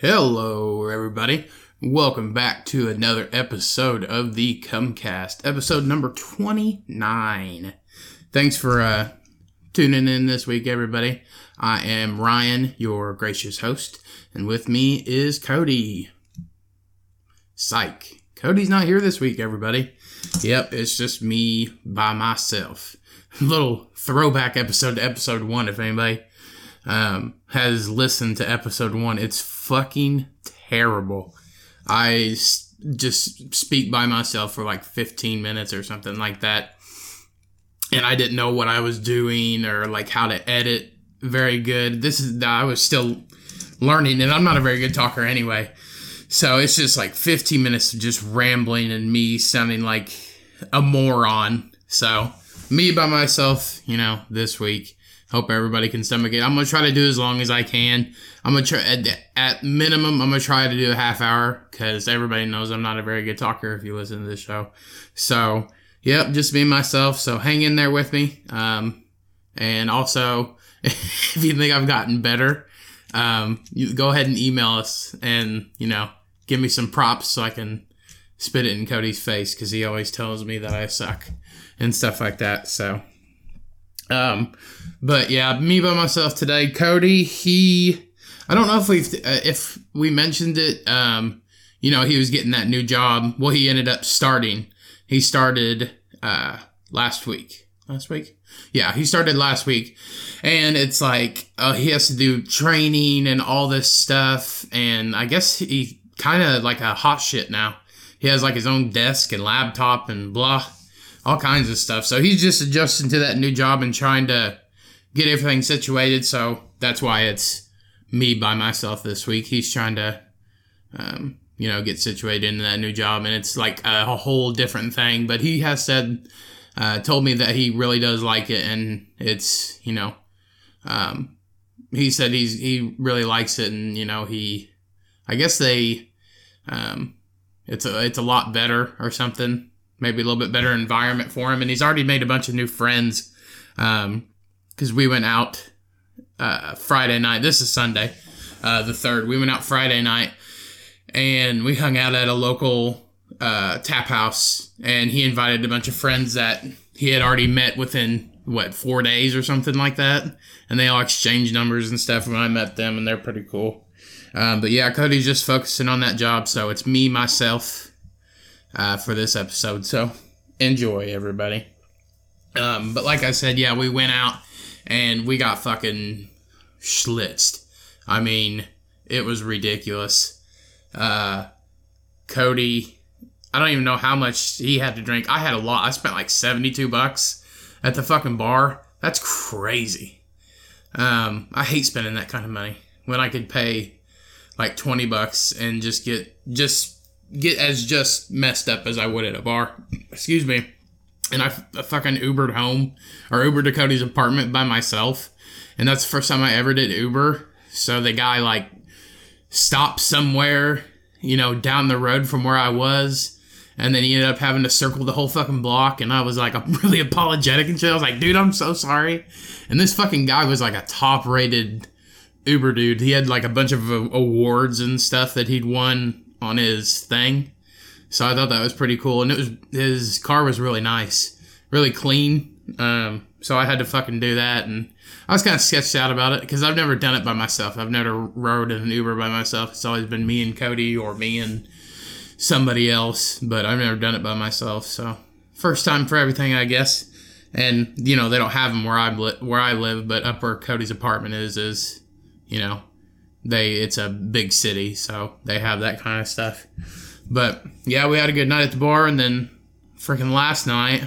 Hello, everybody. Welcome back to another episode of the Cummcast, episode number 29. Thanks for uh, tuning in this week, everybody. I am Ryan, your gracious host, and with me is Cody. Psych. Cody's not here this week, everybody. Yep, it's just me by myself. Little throwback episode to episode one, if anybody um, has listened to episode one. It's fucking terrible. I s- just speak by myself for like 15 minutes or something like that. And I didn't know what I was doing or like how to edit very good. This is, I was still learning and I'm not a very good talker anyway. So it's just like 15 minutes of just rambling and me sounding like a moron. So me by myself, you know, this week. Hope everybody can stomach it. I'm gonna try to do as long as I can. I'm gonna try at, at minimum. I'm gonna try to do a half hour because everybody knows I'm not a very good talker if you listen to this show. So yep, just being myself. So hang in there with me. Um, and also if you think I've gotten better, um, you go ahead and email us and you know give me some props so I can spit it in Cody's face because he always tells me that I suck and stuff like that. So. Um, but yeah, me by myself today. Cody, he, I don't know if we uh, if we mentioned it. Um, you know, he was getting that new job. Well, he ended up starting. He started uh last week. Last week, yeah, he started last week, and it's like uh, he has to do training and all this stuff. And I guess he kind of like a hot shit now. He has like his own desk and laptop and blah all kinds of stuff. So he's just adjusting to that new job and trying to get everything situated. So that's why it's me by myself this week. He's trying to, um, you know, get situated in that new job, and it's like a, whole different thing. But he has said, uh, told me that he really does like it, and it's, you know, um, he said he's he really likes it, and you know he, I guess they, um, it's a it's a lot better or something maybe a little bit better environment for him. And he's already made a bunch of new friends because um, we went out uh, Friday night. This is Sunday, uh, the third. We went out Friday night and we hung out at a local uh, tap house. And he invited a bunch of friends that he had already met within what four days or something like that. And they all exchanged numbers and stuff when I met them, and they're pretty cool. Um, but yeah, Cody's just focusing on that job, so it's me, myself, uh, for this episode. So enjoy, everybody. Um, but like I said, yeah, we went out and we got fucking schlitzed. I mean, it was ridiculous. Uh, Cody, I don't even know how much he had to drink. I had a lot. I spent like 72 bucks at the fucking bar. That's crazy. Um, I hate spending that kind of money when I could pay like 20 bucks and just get just get as just messed up as I would at a bar. Excuse me. And I, I fucking Ubered home or Ubered to Cody's apartment by myself. And that's the first time I ever did Uber. So the guy like stopped somewhere, you know, down the road from where I was. And then he ended up having to circle the whole fucking block. And I was like, I'm really apologetic and shit. I was like, dude, I'm so sorry. And this fucking guy was like a top rated Uber dude. He had like a bunch of awards and stuff that he'd won on his thing. So I thought that was pretty cool, and it was his car was really nice, really clean. Um, so I had to fucking do that, and I was kind of sketched out about it because I've never done it by myself. I've never rode in an Uber by myself. It's always been me and Cody or me and somebody else, but I've never done it by myself. So first time for everything, I guess. And you know they don't have them where I where I live, but up where Cody's apartment is is, you know, they it's a big city, so they have that kind of stuff. But yeah, we had a good night at the bar, and then freaking last night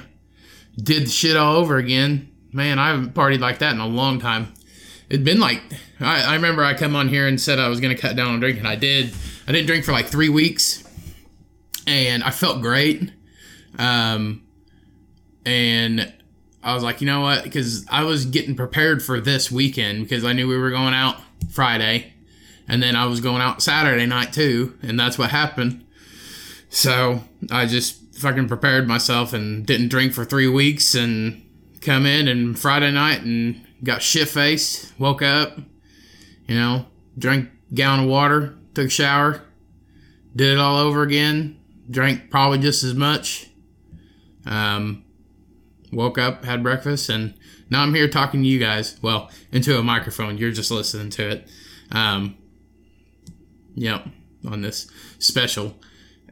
did the shit all over again. Man, I haven't partied like that in a long time. It'd been like I, I remember I come on here and said I was gonna cut down on drinking. I did. I didn't drink for like three weeks, and I felt great. Um, and I was like, you know what? Because I was getting prepared for this weekend because I knew we were going out Friday, and then I was going out Saturday night too, and that's what happened. So I just fucking prepared myself and didn't drink for three weeks and come in and Friday night and got shit faced. Woke up, you know, drank gallon of water, took a shower, did it all over again. Drank probably just as much. Um, woke up, had breakfast, and now I'm here talking to you guys. Well, into a microphone. You're just listening to it. Um, yep, on this special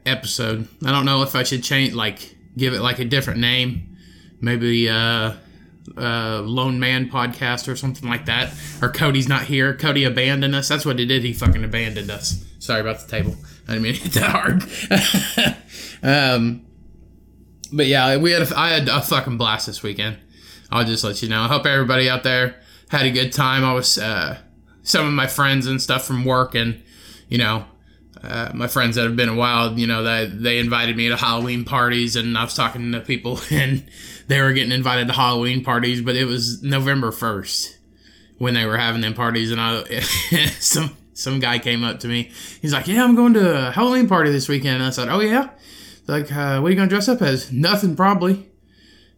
episode. I don't know if I should change, like, give it like a different name. Maybe uh, uh, Lone Man podcast or something like that. Or Cody's not here. Cody abandoned us. That's what he did. He fucking abandoned us. Sorry about the table. I didn't mean hit that hard. um, but yeah, we had a, I had a fucking blast this weekend. I'll just let you know. I hope everybody out there had a good time. I was uh, some of my friends and stuff from work, and you know, uh, my friends that have been a while, you know, they they invited me to Halloween parties, and I was talking to people, and they were getting invited to Halloween parties, but it was November first when they were having them parties, and I some some guy came up to me. He's like, "Yeah, I'm going to a Halloween party this weekend." And I said, "Oh yeah." Like, uh, what are you gonna dress up as? Nothing, probably.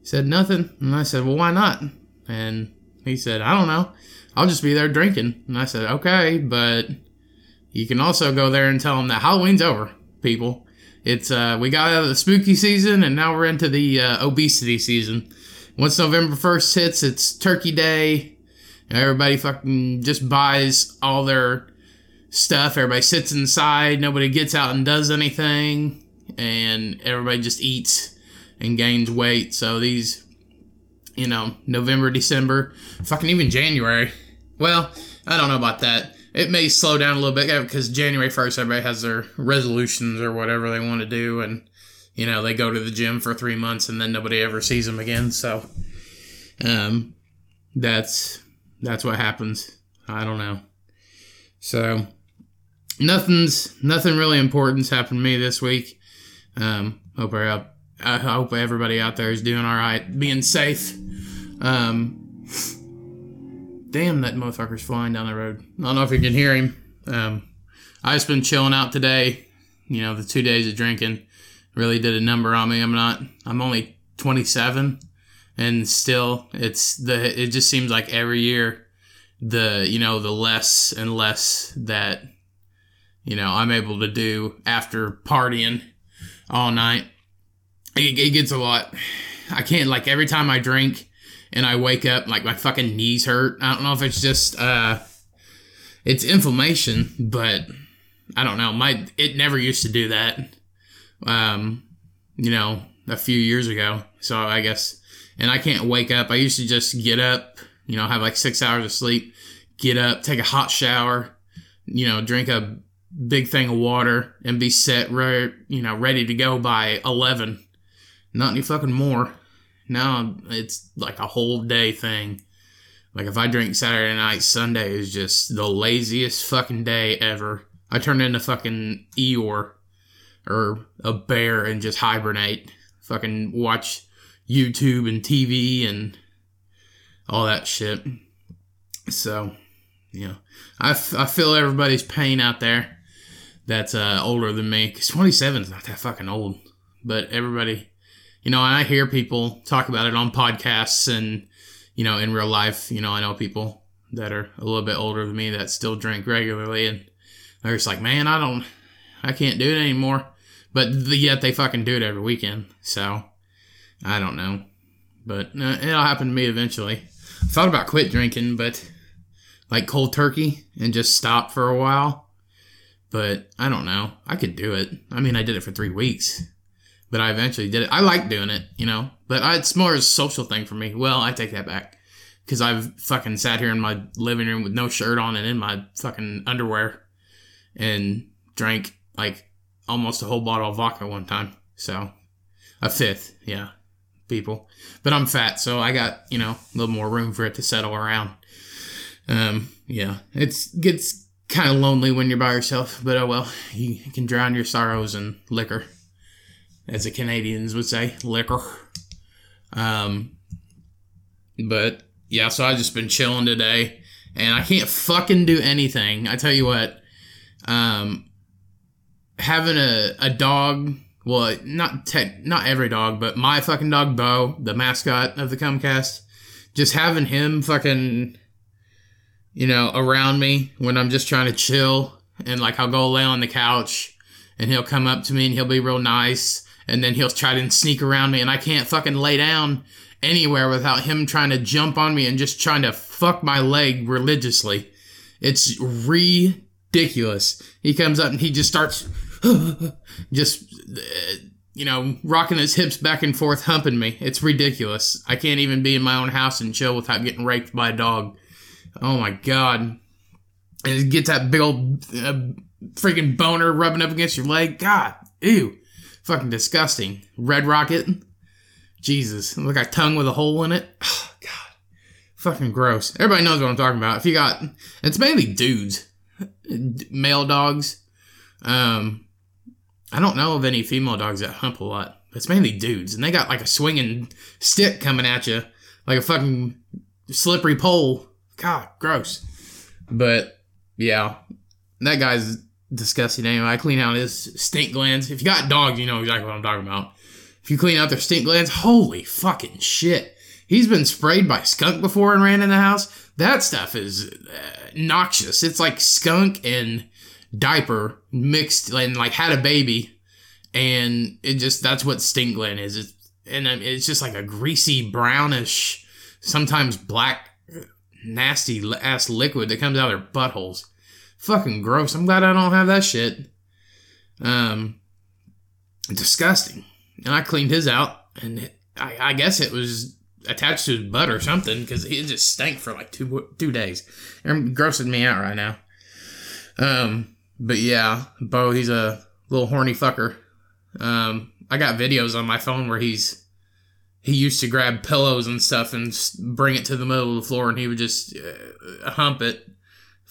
He said nothing, and I said, "Well, why not?" And he said, "I don't know. I'll just be there drinking." And I said, "Okay, but you can also go there and tell them that Halloween's over, people. It's uh, we got out of the spooky season, and now we're into the uh, obesity season. Once November first hits, it's Turkey Day. Everybody fucking just buys all their stuff. Everybody sits inside. Nobody gets out and does anything. And everybody just eats and gains weight. So these, you know, November, December, fucking even January. Well, I don't know about that. It may slow down a little bit because January 1st, everybody has their resolutions or whatever they want to do. And, you know, they go to the gym for three months and then nobody ever sees them again. So, um, that's, that's what happens. I don't know. So, nothing's nothing really important's happened to me this week. Um, hope I, I hope everybody out there is doing all right, being safe. Um, damn, that motherfucker's flying down the road. I don't know if you can hear him. Um, I just been chilling out today. You know, the two days of drinking really did a number on me. I'm not. I'm only 27, and still, it's the. It just seems like every year, the you know the less and less that you know, I'm able to do after partying all night. It, it, gets a lot. I can't, like, every time I drink and I wake up, like, my fucking knees hurt. I don't know if it's just, uh, it's inflammation, but I don't know. My, it never used to do that, um, you know, a few years ago. So I guess, and I can't wake up. I used to just get up, you know, have like six hours of sleep, get up, take a hot shower, you know, drink a big thing of water and be set right, you know, ready to go by 11. Not any fucking more. Now it's like a whole day thing. Like if I drink Saturday night, Sunday is just the laziest fucking day ever. I turn into fucking Eeyore or a bear and just hibernate. Fucking watch YouTube and TV and all that shit. So, you know, I, f- I feel everybody's pain out there that's uh, older than me. Because 27 is not that fucking old. But everybody, you know, and I hear people talk about it on podcasts and, you know, in real life. You know, I know people that are a little bit older than me that still drink regularly. And they're just like, man, I don't, I can't do it anymore. But yet they fucking do it every weekend. So I don't know. But uh, it'll happen to me eventually. I thought about quit drinking, but like cold turkey and just stop for a while but I don't know. I could do it. I mean, I did it for three weeks, but I eventually did it. I like doing it, you know, but I, it's more a social thing for me. Well, I take that back because I've fucking sat here in my living room with no shirt on and in my fucking underwear and drank like almost a whole bottle of vodka one time. So a fifth, yeah, people. But I'm fat, so I got you know a little more room for it to settle around. Um, yeah, it's gets kind of lonely when you're by yourself, but oh well, you can drown your sorrows in liquor, as the Canadians would say, liquor. Um, but yeah, so I just been chilling today, and I can't fucking do anything. I tell you what, um, having a a dog. Well, not tech, not every dog, but my fucking dog Bo, the mascot of the Cummcast. just having him fucking, you know, around me when I'm just trying to chill and like I'll go lay on the couch and he'll come up to me and he'll be real nice and then he'll try to sneak around me and I can't fucking lay down anywhere without him trying to jump on me and just trying to fuck my leg religiously. It's ridiculous. He comes up and he just starts just uh, you know, rocking his hips back and forth, humping me. It's ridiculous. I can't even be in my own house and chill without getting raped by a dog. Oh my god. And it gets that big old uh, freaking boner rubbing up against your leg. God, ew. Fucking disgusting. Red Rocket. Jesus. Look like a tongue with a hole in it. Oh, God. Fucking gross. Everybody knows what I'm talking about. If you got, it's mainly dudes, male dogs. Um, I don't know of any female dogs that hump a lot. It's mainly dudes, and they got like a swinging stick coming at you, like a fucking slippery pole. God, gross. But yeah, that guy's disgusting anyway. I clean out his stink glands. If you got dogs, you know exactly what I'm talking about. If you clean out their stink glands, holy fucking shit. He's been sprayed by skunk before and ran in the house. That stuff is uh, noxious. It's like skunk and diaper mixed and like had a baby, and it just that's what stink gland is. It's, and it's just like a greasy brownish, sometimes black, nasty ass liquid that comes out of their buttholes. Fucking gross. I'm glad I don't have that shit. Um, disgusting. And I cleaned his out, and it, I, I guess it was attached to his butt or something because it just stank for like two two days. It grossing me out right now. Um, but yeah, Bo, he's a little horny fucker. Um, I got videos on my phone where he's he used to grab pillows and stuff and bring it to the middle of the floor, and he would just uh, hump it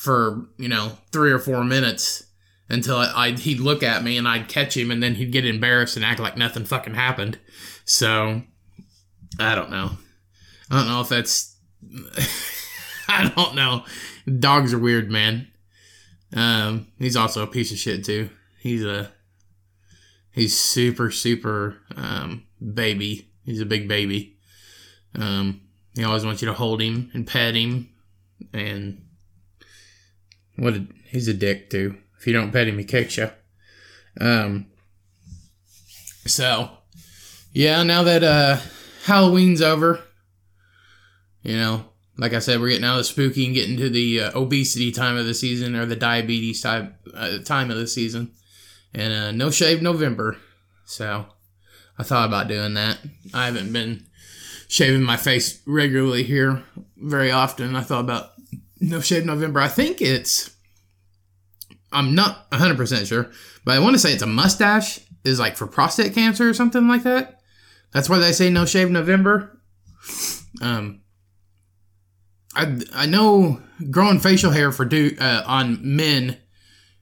for you know three or four minutes until I, I'd, he'd look at me and I'd catch him, and then he'd get embarrassed and act like nothing fucking happened. So I don't know. I don't know if that's. I don't know. Dogs are weird, man. Um, he's also a piece of shit too. He's a he's super super um, baby. He's a big baby. Um, he always wants you to hold him and pet him, and what a, he's a dick too. If you don't pet him, he kicks you. Um, so yeah, now that uh, Halloween's over, you know, like I said, we're getting out of the spooky and getting to the uh, obesity time of the season or the diabetes type uh, time of the season, and uh, no shave November. So I thought about doing that. I haven't been shaving my face regularly here very often. I thought about no shave November. I think it's I'm not 100 percent sure, but I want to say it's a mustache is like for prostate cancer or something like that. That's why they say no shave November. Um, I I know growing facial hair for do uh, on men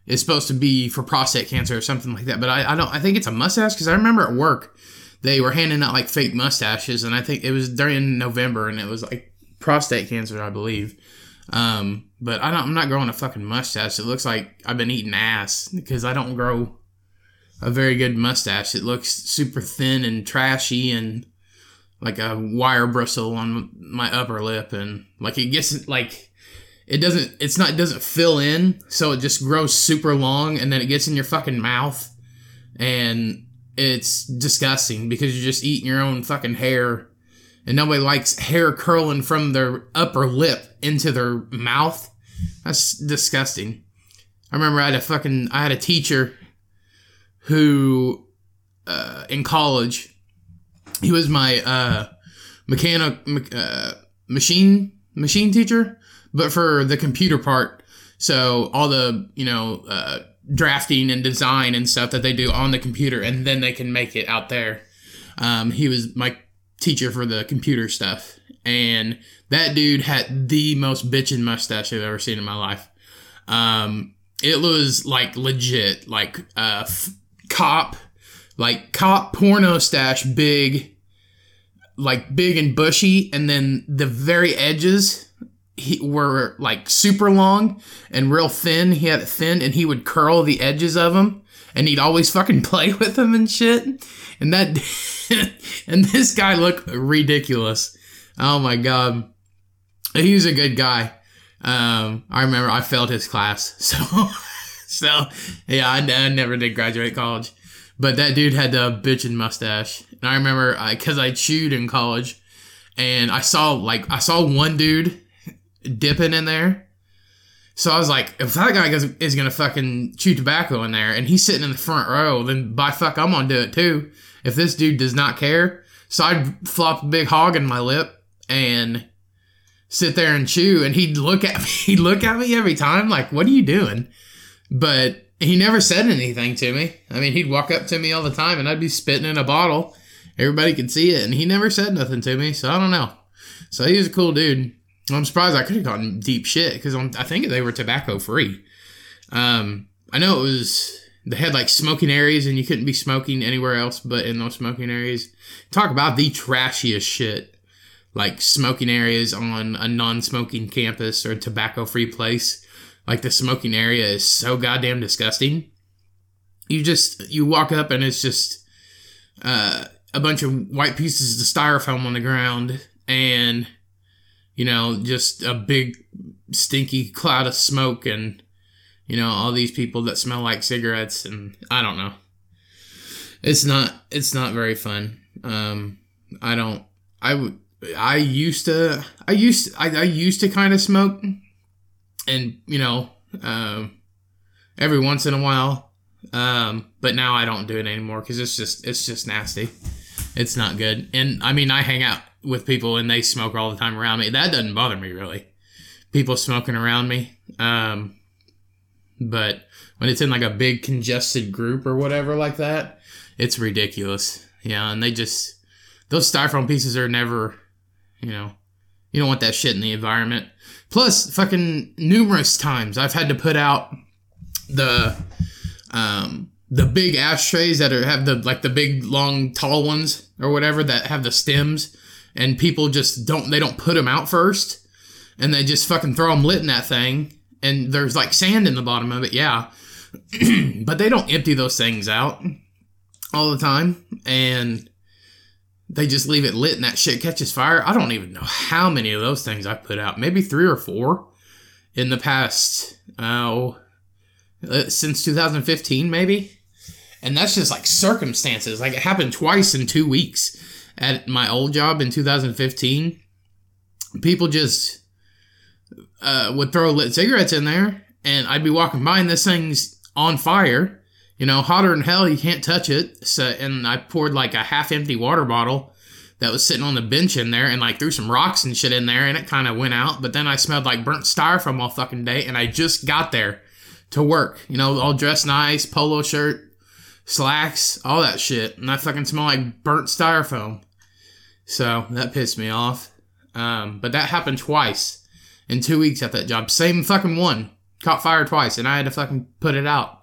is supposed to be for prostate cancer or something like that, but I, I don't I think it's a mustache because I remember at work they were handing out like fake mustaches and I think it was during November and it was like prostate cancer I believe. Um, but I I'm not growing a fucking mustache. It looks like I've been eating ass because I don't grow a very good mustache. It looks super thin and trashy and like a wire bristle on my upper lip and like it gets like it doesn't it's not it doesn't fill in so it just grows super long and then it gets in your fucking mouth and it's disgusting because you're just eating your own fucking hair and nobody likes hair curling from their upper lip into their mouth that's disgusting i remember i had a fucking i had a teacher who uh, in college he was my uh, mechanic uh, machine machine teacher, but for the computer part. So all the you know uh, drafting and design and stuff that they do on the computer, and then they can make it out there. Um, he was my teacher for the computer stuff, and that dude had the most bitchin' mustache I've ever seen in my life. Um, it was like legit, like uh, cop, like cop porno stash, big, like big and bushy, and then the very edges he, were like super long and real thin. He had it thin, and he would curl the edges of them, and he'd always fucking play with them and shit. And that, and this guy looked ridiculous. Oh my god, he was a good guy. Um, I remember I failed his class, so so yeah, I, I never did graduate college. But that dude had the bitchin' mustache, and I remember because I, I chewed in college, and I saw like I saw one dude dipping in there. So I was like, if that guy is gonna fucking chew tobacco in there, and he's sitting in the front row, then by fuck, I'm gonna do it too. If this dude does not care, so I'd flop a big hog in my lip and sit there and chew, and he'd look at me. He'd look at me every time, like, "What are you doing?" But he never said anything to me. I mean, he'd walk up to me all the time, and I'd be spitting in a bottle. Everybody could see it, and he never said nothing to me. So I don't know. So he was a cool dude. I'm surprised I could have gotten deep shit because I think they were tobacco free. Um, I know it was they had like smoking areas and you couldn't be smoking anywhere else but in those smoking areas. Talk about the trashiest shit, like smoking areas on a non-smoking campus or a tobacco-free place. Like the smoking area is so goddamn disgusting. You just you walk up and it's just uh, a bunch of white pieces of styrofoam on the ground and you know, just a big stinky cloud of smoke and you know all these people that smell like cigarettes and I don't know. It's not it's not very fun. Um, I don't I would I used to I used I, I used to kind of smoke and you know um, every once in a while um, but now I don't do it anymore because it's just it's just nasty. It's not good. And I mean I hang out with people and they smoke all the time around me. That doesn't bother me really. People smoking around me. Um, but when it's in like a big congested group or whatever like that, it's ridiculous. Yeah, and they just those styrofoam pieces are never, you know, you don't want that shit in the environment. Plus, fucking numerous times I've had to put out the um the big ashtrays that are have the like the big long tall ones or whatever that have the stems and people just don't they don't put them out first and they just fucking throw them lit in that thing and there's like sand in the bottom of it yeah but they don't empty those things out all the time and they just leave it lit and that shit catches fire. I don't even know how many of those things i put out. Maybe three or four in the past oh uh, since 2015 maybe. And that's just like circumstances. Like it happened twice in two weeks at my old job in 2015, people just uh, would throw lit cigarettes in there, and I'd be walking by, and this thing's on fire. You know, hotter than hell. You can't touch it. So, and I poured like a half-empty water bottle that was sitting on the bench in there, and like threw some rocks and shit in there, and it kind of went out. But then I smelled like burnt styrofoam all fucking day, and I just got there to work. You know, all dressed nice, polo shirt, slacks, all that shit, and I fucking smell like burnt styrofoam. So that pissed me off. Um, but that happened twice in two weeks at that job. Same fucking one. Caught fire twice, and I had to fucking put it out.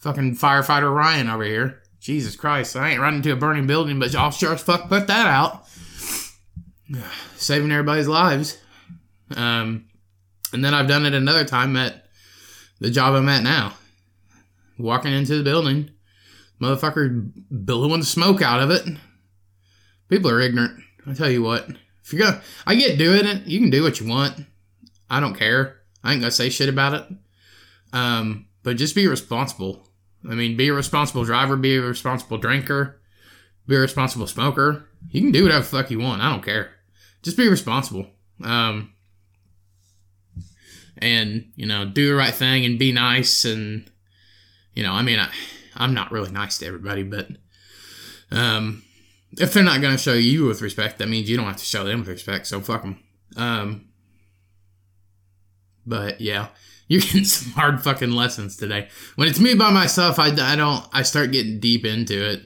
Fucking firefighter Ryan over here. Jesus Christ, I ain't running into a burning building, but y'all sure as fuck put that out. Saving everybody's lives. Um, and then I've done it another time at the job I'm at now. Walking into the building, motherfucker billowing smoke out of it. People are ignorant. I tell you what. If you're gonna, I get doing it. You can do what you want. I don't care. I ain't gonna say shit about it. Um, but just be responsible. I mean, be a responsible driver. Be a responsible drinker. Be a responsible smoker. You can do whatever fuck you want. I don't care. Just be responsible. Um, and you know, do the right thing and be nice. And you know, I mean, I, I'm not really nice to everybody, but um, if they're not going to show you with respect, that means you don't have to show them with respect. So fuck them. Um, but yeah, you're getting some hard fucking lessons today. When it's me by myself, I, I don't, I start getting deep into it.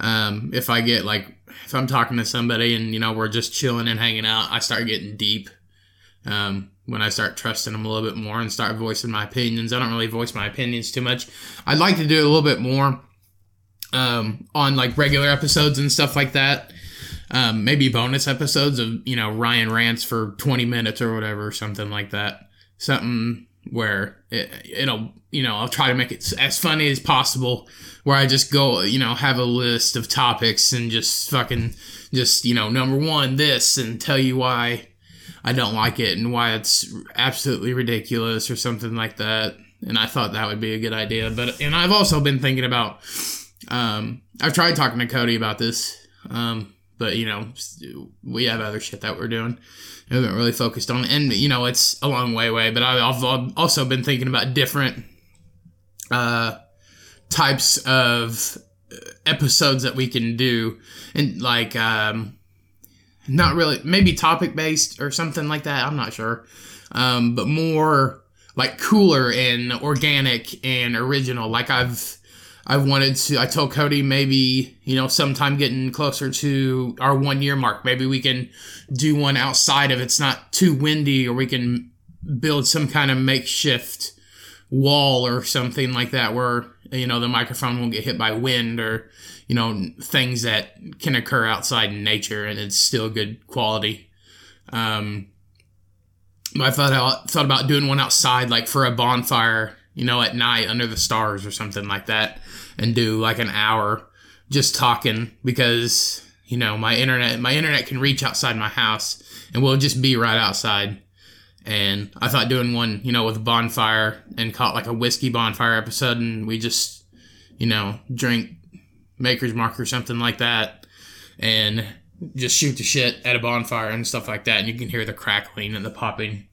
Um, if I get like, if I'm talking to somebody and, you know, we're just chilling and hanging out, I start getting deep. Um, when I start trusting them a little bit more and start voicing my opinions, I don't really voice my opinions too much. I'd like to do a little bit more um, on like regular episodes and stuff like that. Um, maybe bonus episodes of you know Ryan rants for 20 minutes or whatever, something like that. Something where it, it'll you know I'll try to make it as funny as possible where I just go you know have a list of topics and just fucking just you know number one this and tell you why I don't like it and why it's absolutely ridiculous or something like that. And I thought that would be a good idea. But and I've also been thinking about um I've tried talking to Cody about this um but you know we have other shit that we're doing I haven't really focused on. And, you know, it's a long way away, but I've also been thinking about different uh, types of episodes that we can do. And, like, um, not really, maybe topic based or something like that. I'm not sure. Um, but more like cooler and organic and original. Like, I've I wanted to. I told Cody maybe you know sometime getting closer to our one year mark, maybe we can do one outside if it's not too windy, or we can build some kind of makeshift wall or something like that where you know the microphone won't get hit by wind or you know things that can occur outside in nature and it's still good quality. Um, I thought I thought about doing one outside, like for a bonfire you know, at night under the stars or something like that and do like an hour just talking because, you know, my internet my internet can reach outside my house and we'll just be right outside. And I thought doing one, you know, with a bonfire and caught like a whiskey bonfire episode and we just, you know, drink Maker's Mark or something like that and just shoot the shit at a bonfire and stuff like that and you can hear the crackling and the popping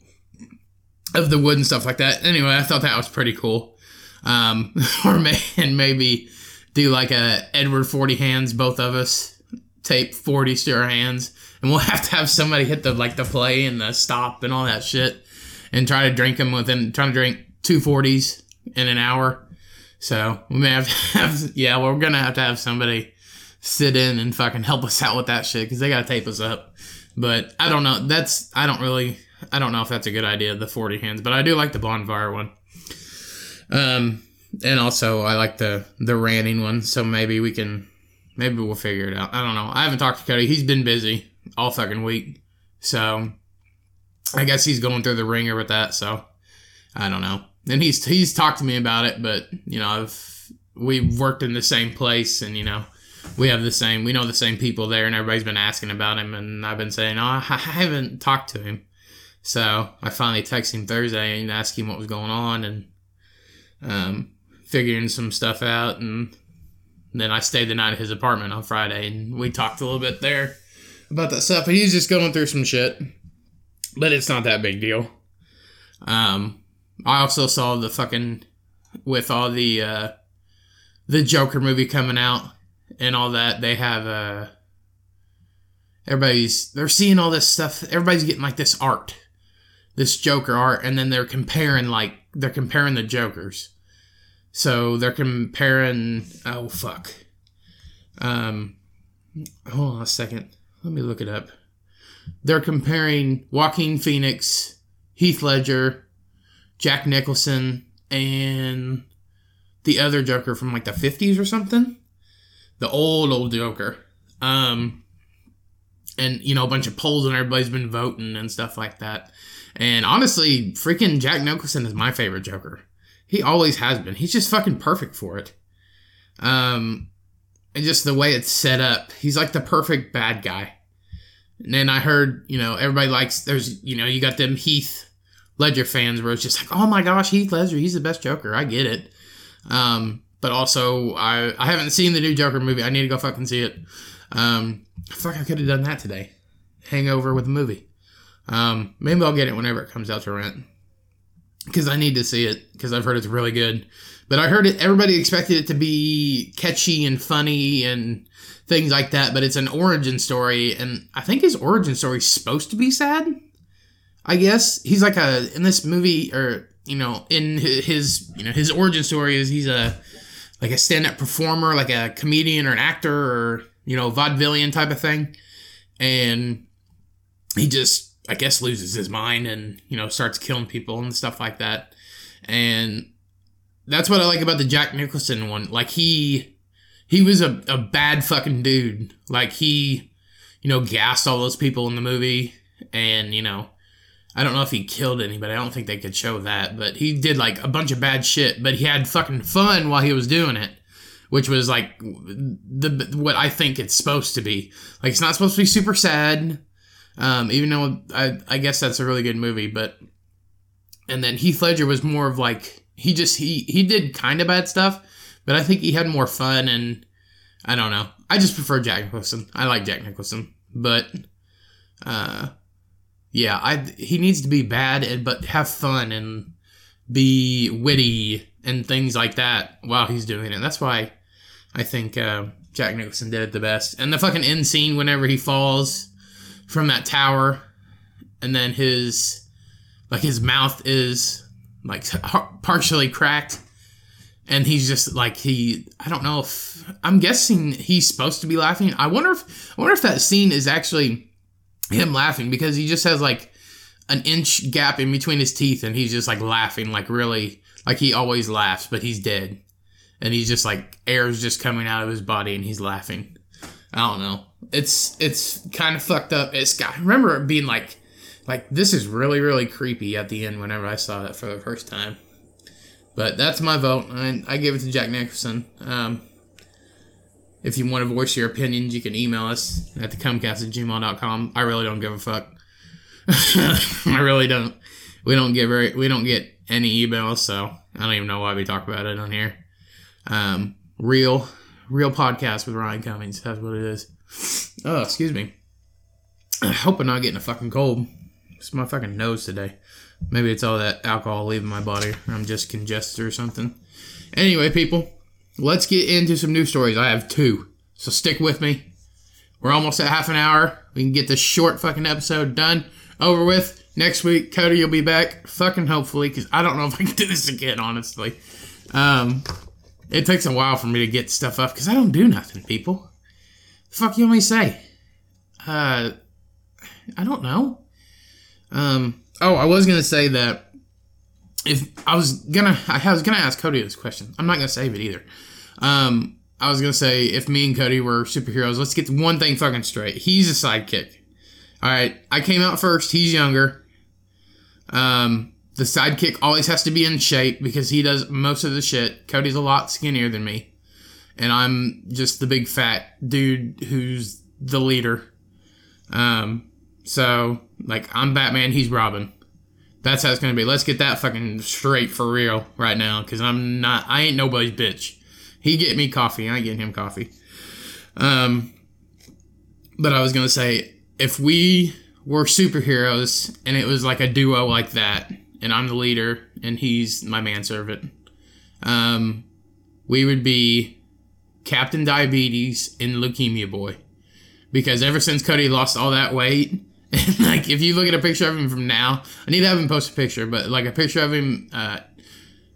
of the wood and stuff like that. Anyway, I thought that was pretty cool. Um, or may, and maybe do like a Edward Forty Hands, both of us tape forty to our hands, and we'll have to have somebody hit the like the play and the stop and all that shit, and try to drink them within trying to drink two forties in an hour. So we may have to have yeah, we're gonna have to have somebody sit in and fucking help us out with that shit because they gotta tape us up. But I don't know. That's I don't really I don't know if that's a good idea, the 40 hands, but I do like the bonfire one. Um, and also I like the the ranting one, so maybe we can maybe we'll figure it out. I don't know. I haven't talked to Cody. He's been busy all fucking week. So I guess he's going through the ringer with that, so I don't know. And he's he's talked to me about it, but you know, I've we've worked in the same place and you know, we have the same we know the same people there and everybody's been asking about him and I've been saying, "Oh, I haven't talked to him." So I finally texted him Thursday and asked him what was going on and um, figuring some stuff out. And then I stayed the night at his apartment on Friday and we talked a little bit there about that stuff. But he's just going through some shit, but it's not that big deal. Um, I also saw the fucking with all the uh, the Joker movie coming out and all that. They have uh, everybody's they're seeing all this stuff. Everybody's getting like this art this Joker art, and then they're comparing like they're comparing the Jokers. So they're comparing. Oh fuck. Um, hold on a second. Let me look it up. They're comparing Joaquin Phoenix, Heath Ledger, Jack Nicholson, and the other Joker from like the fifties or something. The old old Joker. Um, and you know a bunch of polls and everybody's been voting and stuff like that. And honestly, freaking Jack Nicholson is my favorite Joker. He always has been. He's just fucking perfect for it. Um, and just the way it's set up, he's like the perfect bad guy. And then I heard, you know, everybody likes. There's, you know, you got them Heath Ledger fans where it's just like, oh my gosh, Heath Ledger, he's the best Joker. I get it. Um, but also, I I haven't seen the new Joker movie. I need to go fucking see it. Um, I I could have done that today. Hangover with a movie. Um, maybe I'll get it whenever it comes out to rent because I need to see it because I've heard it's really good. But I heard it. Everybody expected it to be catchy and funny and things like that. But it's an origin story, and I think his origin story is supposed to be sad. I guess he's like a in this movie, or you know, in his you know his origin story is he's a like a stand-up performer, like a comedian or an actor or you know vaudevillian type of thing, and he just I guess loses his mind and you know starts killing people and stuff like that. And that's what I like about the Jack Nicholson one. Like he he was a, a bad fucking dude. Like he, you know, gassed all those people in the movie and, you know, I don't know if he killed anybody. I don't think they could show that, but he did like a bunch of bad shit. But he had fucking fun while he was doing it, which was like the what I think it's supposed to be. Like it's not supposed to be super sad, um, even though I I guess that's a really good movie. But and then Heath Ledger was more of like he just he he did kind of bad stuff, but I think he had more fun and I don't know. I just prefer Jack Nicholson. I like Jack Nicholson, but uh yeah, I he needs to be bad and but have fun and be witty and things like that while he's doing it. That's why I think uh, Jack Nicholson did it the best. And the fucking end scene whenever he falls from that tower, and then his like his mouth is like partially cracked, and he's just like he. I don't know if I'm guessing he's supposed to be laughing. I wonder if I wonder if that scene is actually him laughing because he just has like an inch gap in between his teeth and he's just like laughing like really like he always laughs but he's dead and he's just like air's just coming out of his body and he's laughing i don't know it's it's kind of fucked up it's got I remember being like like this is really really creepy at the end whenever i saw that for the first time but that's my vote i, I give it to jack nicholson um, if you want to voice your opinions, you can email us at thecummcast at gmail.com. I really don't give a fuck. I really don't. We don't get very we don't get any emails, so I don't even know why we talk about it on here. Um, real real podcast with Ryan Cummings. That's what it is. Oh, excuse me. I hope I'm not getting a fucking cold. It's my fucking nose today. Maybe it's all that alcohol leaving my body. I'm just congested or something. Anyway, people, let's get into some news stories. I have two, so stick with me. We're almost at half an hour. We can get this short fucking episode done, over with. Next week, Cody, you'll be back, fucking hopefully, because I don't know if I can do this again, honestly. Um, it takes a while for me to get stuff up because I don't do nothing, people. Fuck you want me to say? Uh, I don't know. Um, oh, I was gonna say that if I was gonna, I was gonna ask Cody this question. I'm not gonna save it either. Um, I was gonna say if me and Cody were superheroes, let's get one thing fucking straight. He's a sidekick. All right, I came out first. He's younger. Um, the sidekick always has to be in shape because he does most of the shit. Cody's a lot skinnier than me, and I'm just the big fat dude who's the leader. Um, so like I'm Batman, he's Robin. That's how it's gonna be. Let's get that fucking straight for real right now, because I'm not. I ain't nobody's bitch. He get me coffee. I get him coffee. Um, but I was gonna say if we were superheroes and it was like a duo like that, and I'm the leader and he's my manservant, um, we would be Captain Diabetes and Leukemia Boy. Because ever since Cody lost all that weight, like if you look at a picture of him from now, I need to have him post a picture, but like a picture of him uh,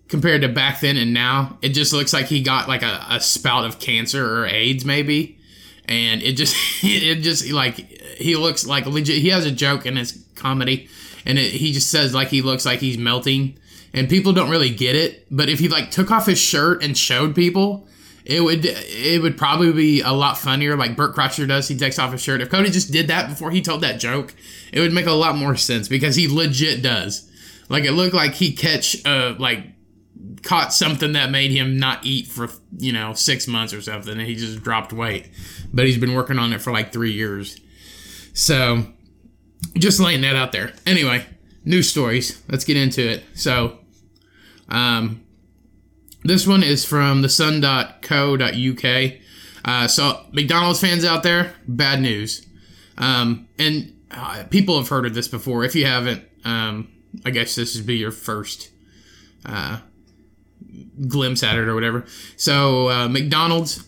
compared to back then and now, it just looks like he got like a, a spout of cancer or AIDS maybe, and it just it just like he looks like legit. He has a joke in his comedy, and it, he just says like he looks like he's melting, and people don't really get it. But if he like took off his shirt and showed people, it would it would probably be a lot funnier like Bert Kreischer does. He takes off his shirt. If Cody just did that before he told that joke, it would make a lot more sense because he legit does. Like it looked like he catch uh like caught something that made him not eat for you know six months or something, and he just dropped weight. But he's been working on it for like three years. So just laying that out there. Anyway, news stories. Let's get into it. So, um, this one is from the sun.co.uk. Uh, so, McDonald's fans out there, bad news. Um, and uh, people have heard of this before. If you haven't, um, I guess this would be your first uh, glimpse at it or whatever. So, uh, McDonald's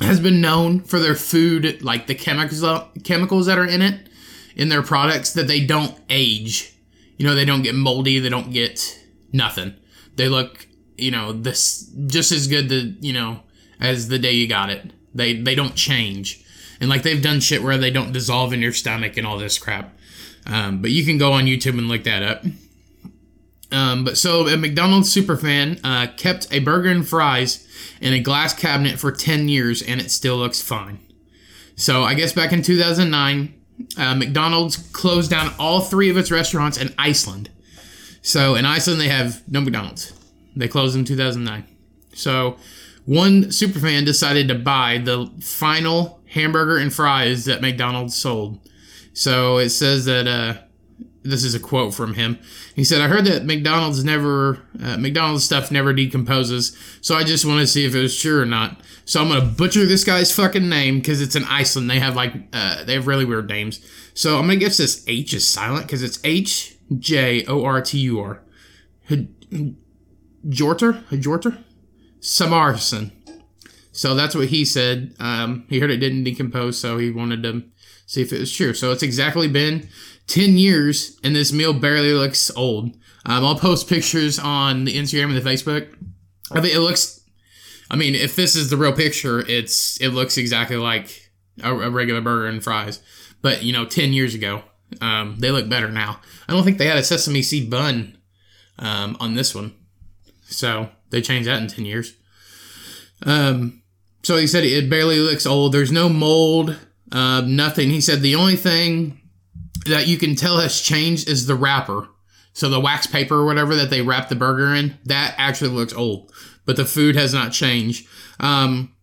has been known for their food, like the chemicals chemicals that are in it, in their products, that they don't age. You know, they don't get moldy. They don't get nothing. They look, you know, this just as good, the you know, as the day you got it. They they don't change, and like they've done shit where they don't dissolve in your stomach and all this crap. Um, but you can go on YouTube and look that up. Um, but so a McDonald's superfan uh, kept a burger and fries in a glass cabinet for 10 years and it still looks fine. So I guess back in 2009, uh, McDonald's closed down all three of its restaurants in Iceland. So in Iceland, they have no McDonald's. They closed in 2009. So one superfan decided to buy the final hamburger and fries that McDonald's sold. So it says that uh, this is a quote from him. He said, "I heard that McDonald's never uh, McDonald's stuff never decomposes, so I just want to see if it was true or not. So I'm gonna butcher this guy's fucking name because it's in Iceland. They have like uh, they have really weird names. So I'm gonna guess this H is silent because it's H J O R T U R. Jorter, Jorter, Samarson. So that's what he said. Um, he heard it didn't decompose, so he wanted to see if it was true. So it's exactly been 10 years, and this meal barely looks old. Um, I'll post pictures on the Instagram and the Facebook. I think it looks, I mean, if this is the real picture, it's it looks exactly like a, a regular burger and fries. But, you know, 10 years ago, um, they look better now. I don't think they had a sesame seed bun um, on this one. So they changed that in 10 years. Um, so he said it barely looks old. There's no mold, uh, nothing. He said the only thing that you can tell has changed is the wrapper. So the wax paper or whatever that they wrap the burger in, that actually looks old, but the food has not changed. Um,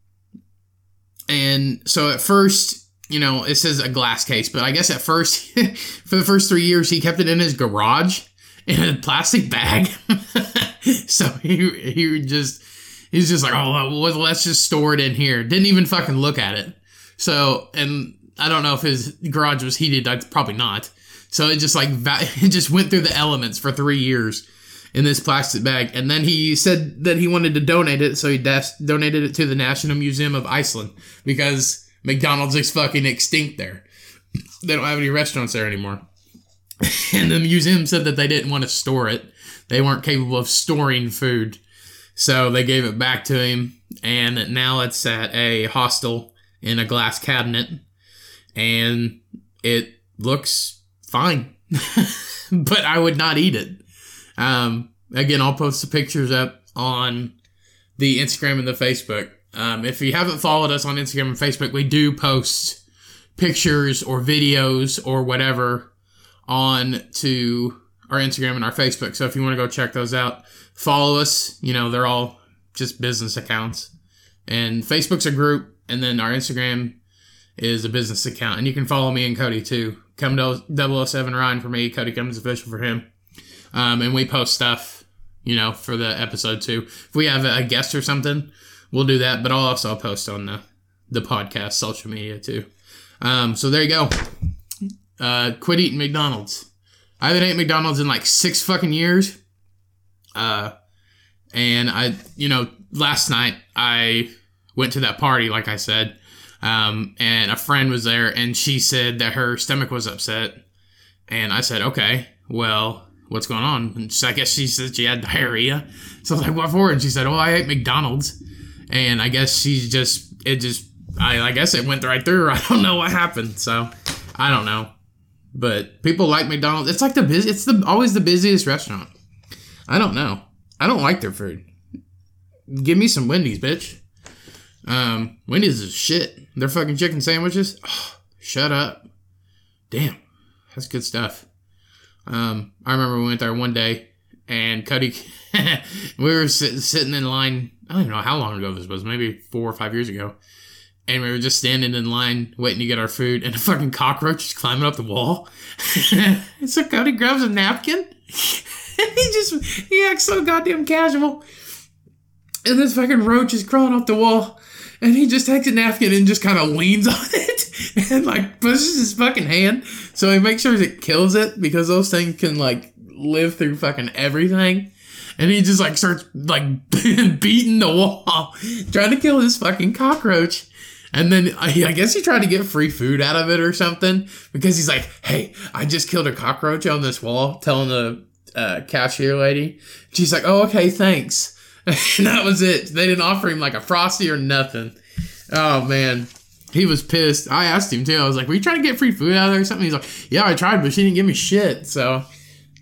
and so at first, you know, it says a glass case, but I guess at first, for the first three years, he kept it in his garage in a plastic bag. so he he just he's just like, oh, well, let's just store it in here. Didn't even fucking look at it. So and I don't know if his garage was heated. That's Probably not. So it just like it just went through the elements for three years in this plastic bag, and then he said that he wanted to donate it, so he donated it to the National Museum of Iceland because McDonald's is fucking extinct there. They don't have any restaurants there anymore. and the museum said that they didn't want to store it. They weren't capable of storing food. So they gave it back to him, and now it's at a hostel in a glass cabinet and it looks fine, but I would not eat it. Um, again, I'll post the pictures up on the Instagram and the Facebook. Um, if you haven't followed us on Instagram and Facebook, we do post pictures or videos or whatever on to our Instagram and our Facebook. So if you want to go check those out, follow us. You know, they're all just business accounts. And Facebook's a group, and then our Instagram is a business account. And you can follow me and Cody too. Come to 007 Ryan for me, Cody Comes Official for him. Um, and we post stuff, you know, for the episode too. If we have a guest or something, we'll do that. But I'll also post on the, the podcast social media too. Um, so there you go. Uh, quit eating McDonald's. I haven't ate McDonald's in like six fucking years. Uh, and I, you know, last night I went to that party, like I said, um, and a friend was there, and she said that her stomach was upset. And I said, okay, well, what's going on? And so I guess she said she had diarrhea. So I was like, what for? And she said, oh, I ate McDonald's. And I guess she's just, it just, I, I guess it went right through. I don't know what happened. So I don't know. But people like McDonald's. It's like the busy, it's the always the busiest restaurant. I don't know. I don't like their food. Give me some Wendy's, bitch. Um, Wendy's is shit. Their fucking chicken sandwiches. Oh, shut up. Damn, that's good stuff. Um, I remember we went there one day, and Cody, we were sit, sitting in line. I don't even know how long ago this was. Maybe four or five years ago. And we were just standing in line waiting to get our food, and a fucking cockroach is climbing up the wall. so Cody grabs a napkin, and he just he acts so goddamn casual. And this fucking roach is crawling up the wall and he just takes a napkin and just kind of leans on it and like pushes his fucking hand so he makes sure it kills it because those things can like live through fucking everything and he just like starts like beating the wall trying to kill this fucking cockroach and then I guess he tried to get free food out of it or something because he's like, "Hey, I just killed a cockroach on this wall." Telling the uh, cashier lady, she's like, "Oh, okay, thanks." and that was it. They didn't offer him like a frosty or nothing. Oh man, he was pissed. I asked him too. I was like, "Were you trying to get free food out of there or something?" He's like, "Yeah, I tried, but she didn't give me shit." So,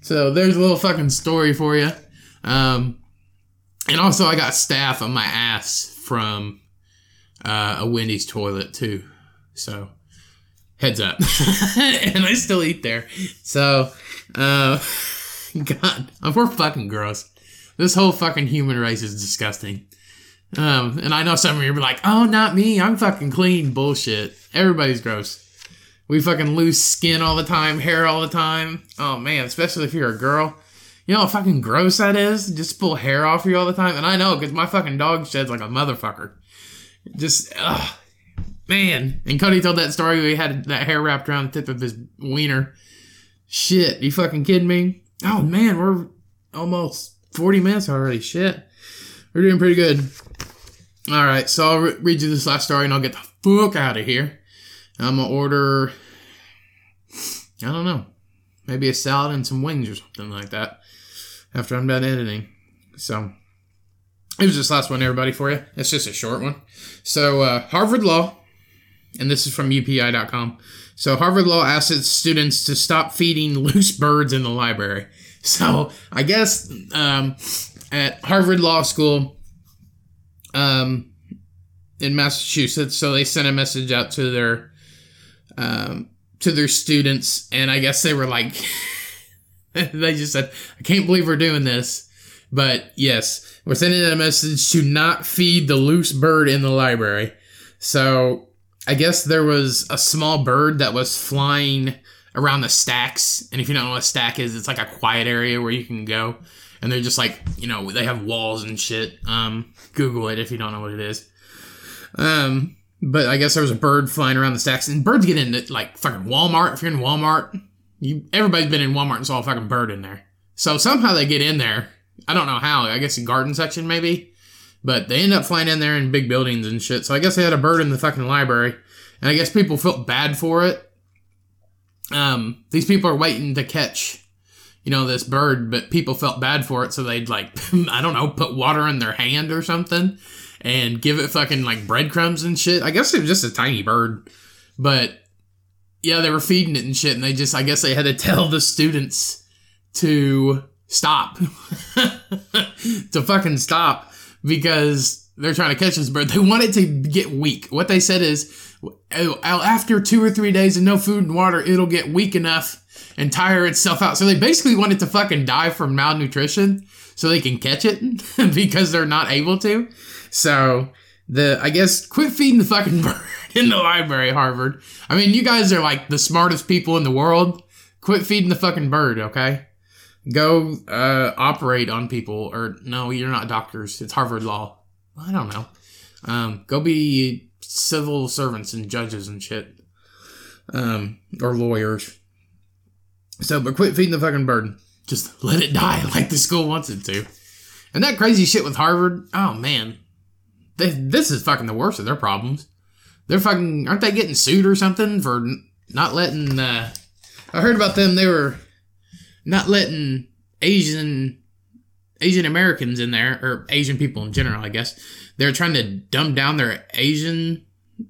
so there's a little fucking story for you. Um, and also I got staph on my ass from uh, a Wendy's toilet too. So heads up. and I still eat there. So, uh, God, we're fucking gross. This whole fucking human race is disgusting. Um, and I know some of you are like, oh, not me. I'm fucking clean. Bullshit. Everybody's gross. We fucking lose skin all the time, hair all the time. Oh man, especially if you're a girl. You know how fucking gross that is? Just pull hair off you all the time. And I know, because my fucking dog sheds like a motherfucker. Just, ugh. Man. And Cody told that story we had that hair wrapped around the tip of his wiener. Shit, you fucking kidding me? Oh man, we're almost 40 minutes already. Shit. We're doing pretty good. All right, so I'll re- read you this last story and I'll get the fuck out of here. I'm gonna order, I don't know, maybe a salad and some wings or something like that after I'm done editing. So it was this last one, everybody, for you. It's just a short one. So uh, Harvard Law, and this is from UPI.com. So Harvard Law asks its students to stop feeding loose birds in the library. So I guess um, at Harvard Law School, um, in Massachusetts. So they sent a message out to their um, to their students, and I guess they were like, they just said, "I can't believe we're doing this." But yes, we're sending a message to not feed the loose bird in the library. So I guess there was a small bird that was flying around the stacks. And if you don't know what a stack is, it's like a quiet area where you can go and they're just like you know they have walls and shit. Um, Google it if you don't know what it is. Um, but I guess there was a bird flying around the stacks, and birds get into like fucking Walmart. If you're in Walmart, you everybody's been in Walmart and saw a fucking bird in there. So somehow they get in there. I don't know how. I guess the garden section maybe, but they end up flying in there in big buildings and shit. So I guess they had a bird in the fucking library, and I guess people felt bad for it. Um, these people are waiting to catch you know, this bird, but people felt bad for it, so they'd like, I don't know, put water in their hand or something and give it fucking like breadcrumbs and shit. I guess it was just a tiny bird, but yeah, they were feeding it and shit, and they just, I guess they had to tell the students to stop, to fucking stop because they're trying to catch this bird. They want it to get weak. What they said is, after two or three days of no food and water, it'll get weak enough and tire itself out. So they basically want it to fucking die from malnutrition so they can catch it because they're not able to. So the I guess quit feeding the fucking bird in the library, Harvard. I mean, you guys are like the smartest people in the world. Quit feeding the fucking bird, okay? Go uh, operate on people, or no, you're not doctors. It's Harvard Law. I don't know. Um, go be civil servants and judges and shit, um, or lawyers. So, but quit feeding the fucking bird. Just let it die like the school wants it to. And that crazy shit with Harvard, oh man. They, this is fucking the worst of their problems. They're fucking, aren't they getting sued or something for not letting, uh, I heard about them, they were not letting Asian, Asian Americans in there, or Asian people in general, I guess. They're trying to dumb down their Asian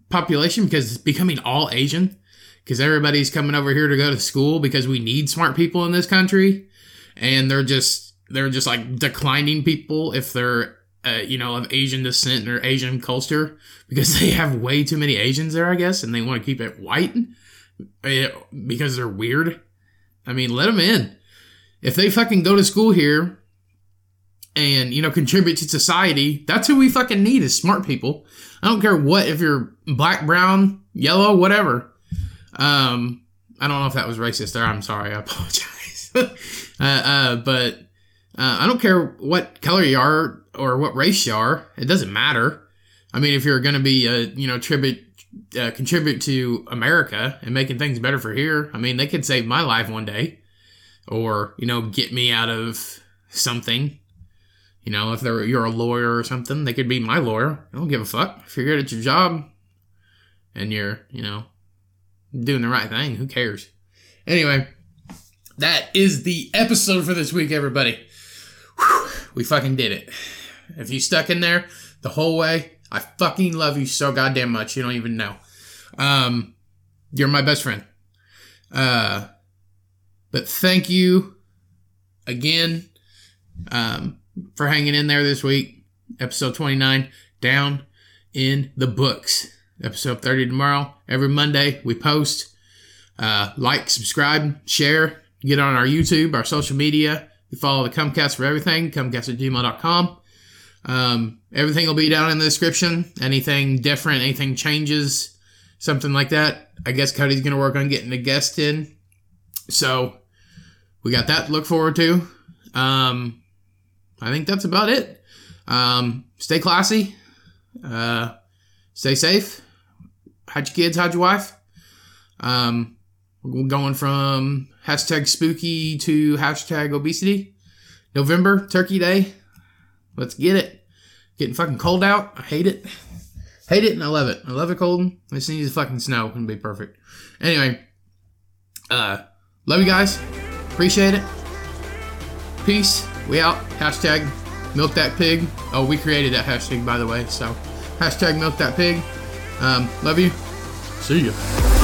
population because it's becoming all Asian because everybody's coming over here to go to school because we need smart people in this country, and they're just they're just like declining people if they're uh, you know of Asian descent or Asian culture because they have way too many Asians there, I guess, and they want to keep it white eh, because they're weird. I mean, let them in. If they fucking go to school here and you know contribute to society, that's who we fucking need is smart people. I don't care what if you're black, brown, yellow, whatever. Um, I don't know if that was racist there. I'm sorry. I apologize. uh, uh, but uh, I don't care what color you are or what race you are. It doesn't matter. I mean, if you're going to be, a, you know, tribute, uh, contribute to America and making things better for here, I mean, they could save my life one day, or you know, get me out of something. You know, if they're you're a lawyer or something, they could be my lawyer. I don't give a fuck. If you're good at your job, and you're, you know, doing the right thing. Who cares? Anyway, that is the episode for this week, everybody. Whew, we fucking did it. If you stuck in there the whole way, I fucking love you so goddamn much. You don't even know. Um, you're my best friend. Uh, but thank you again um, for hanging in there this week. Episode 29 down in the books episode 30 tomorrow. Every Monday we post. Uh, like, subscribe, share, get on our YouTube, our social media. You follow the Cummcast for everything, cummcast at gmail.com. Um, everything will be down in the description. Anything different, anything changes, something like that. I guess Cody's going to work on getting a guest in. So we got that look forward to. Um, I think that's about it. Um, stay classy. Uh, stay safe. Hide your kids, hide your wife. Um, we're going from hashtag spooky to hashtag obesity. November, Turkey Day. Let's get it. Getting fucking cold out. I hate it. Hate it and I love it. I love it cold. I just need the fucking snow and be perfect. Anyway, uh, love you guys. Appreciate it. Peace. We out. Hashtag milk that pig. Oh, we created that hashtag by the way. So hashtag milk that pig. Um, love you. See ya.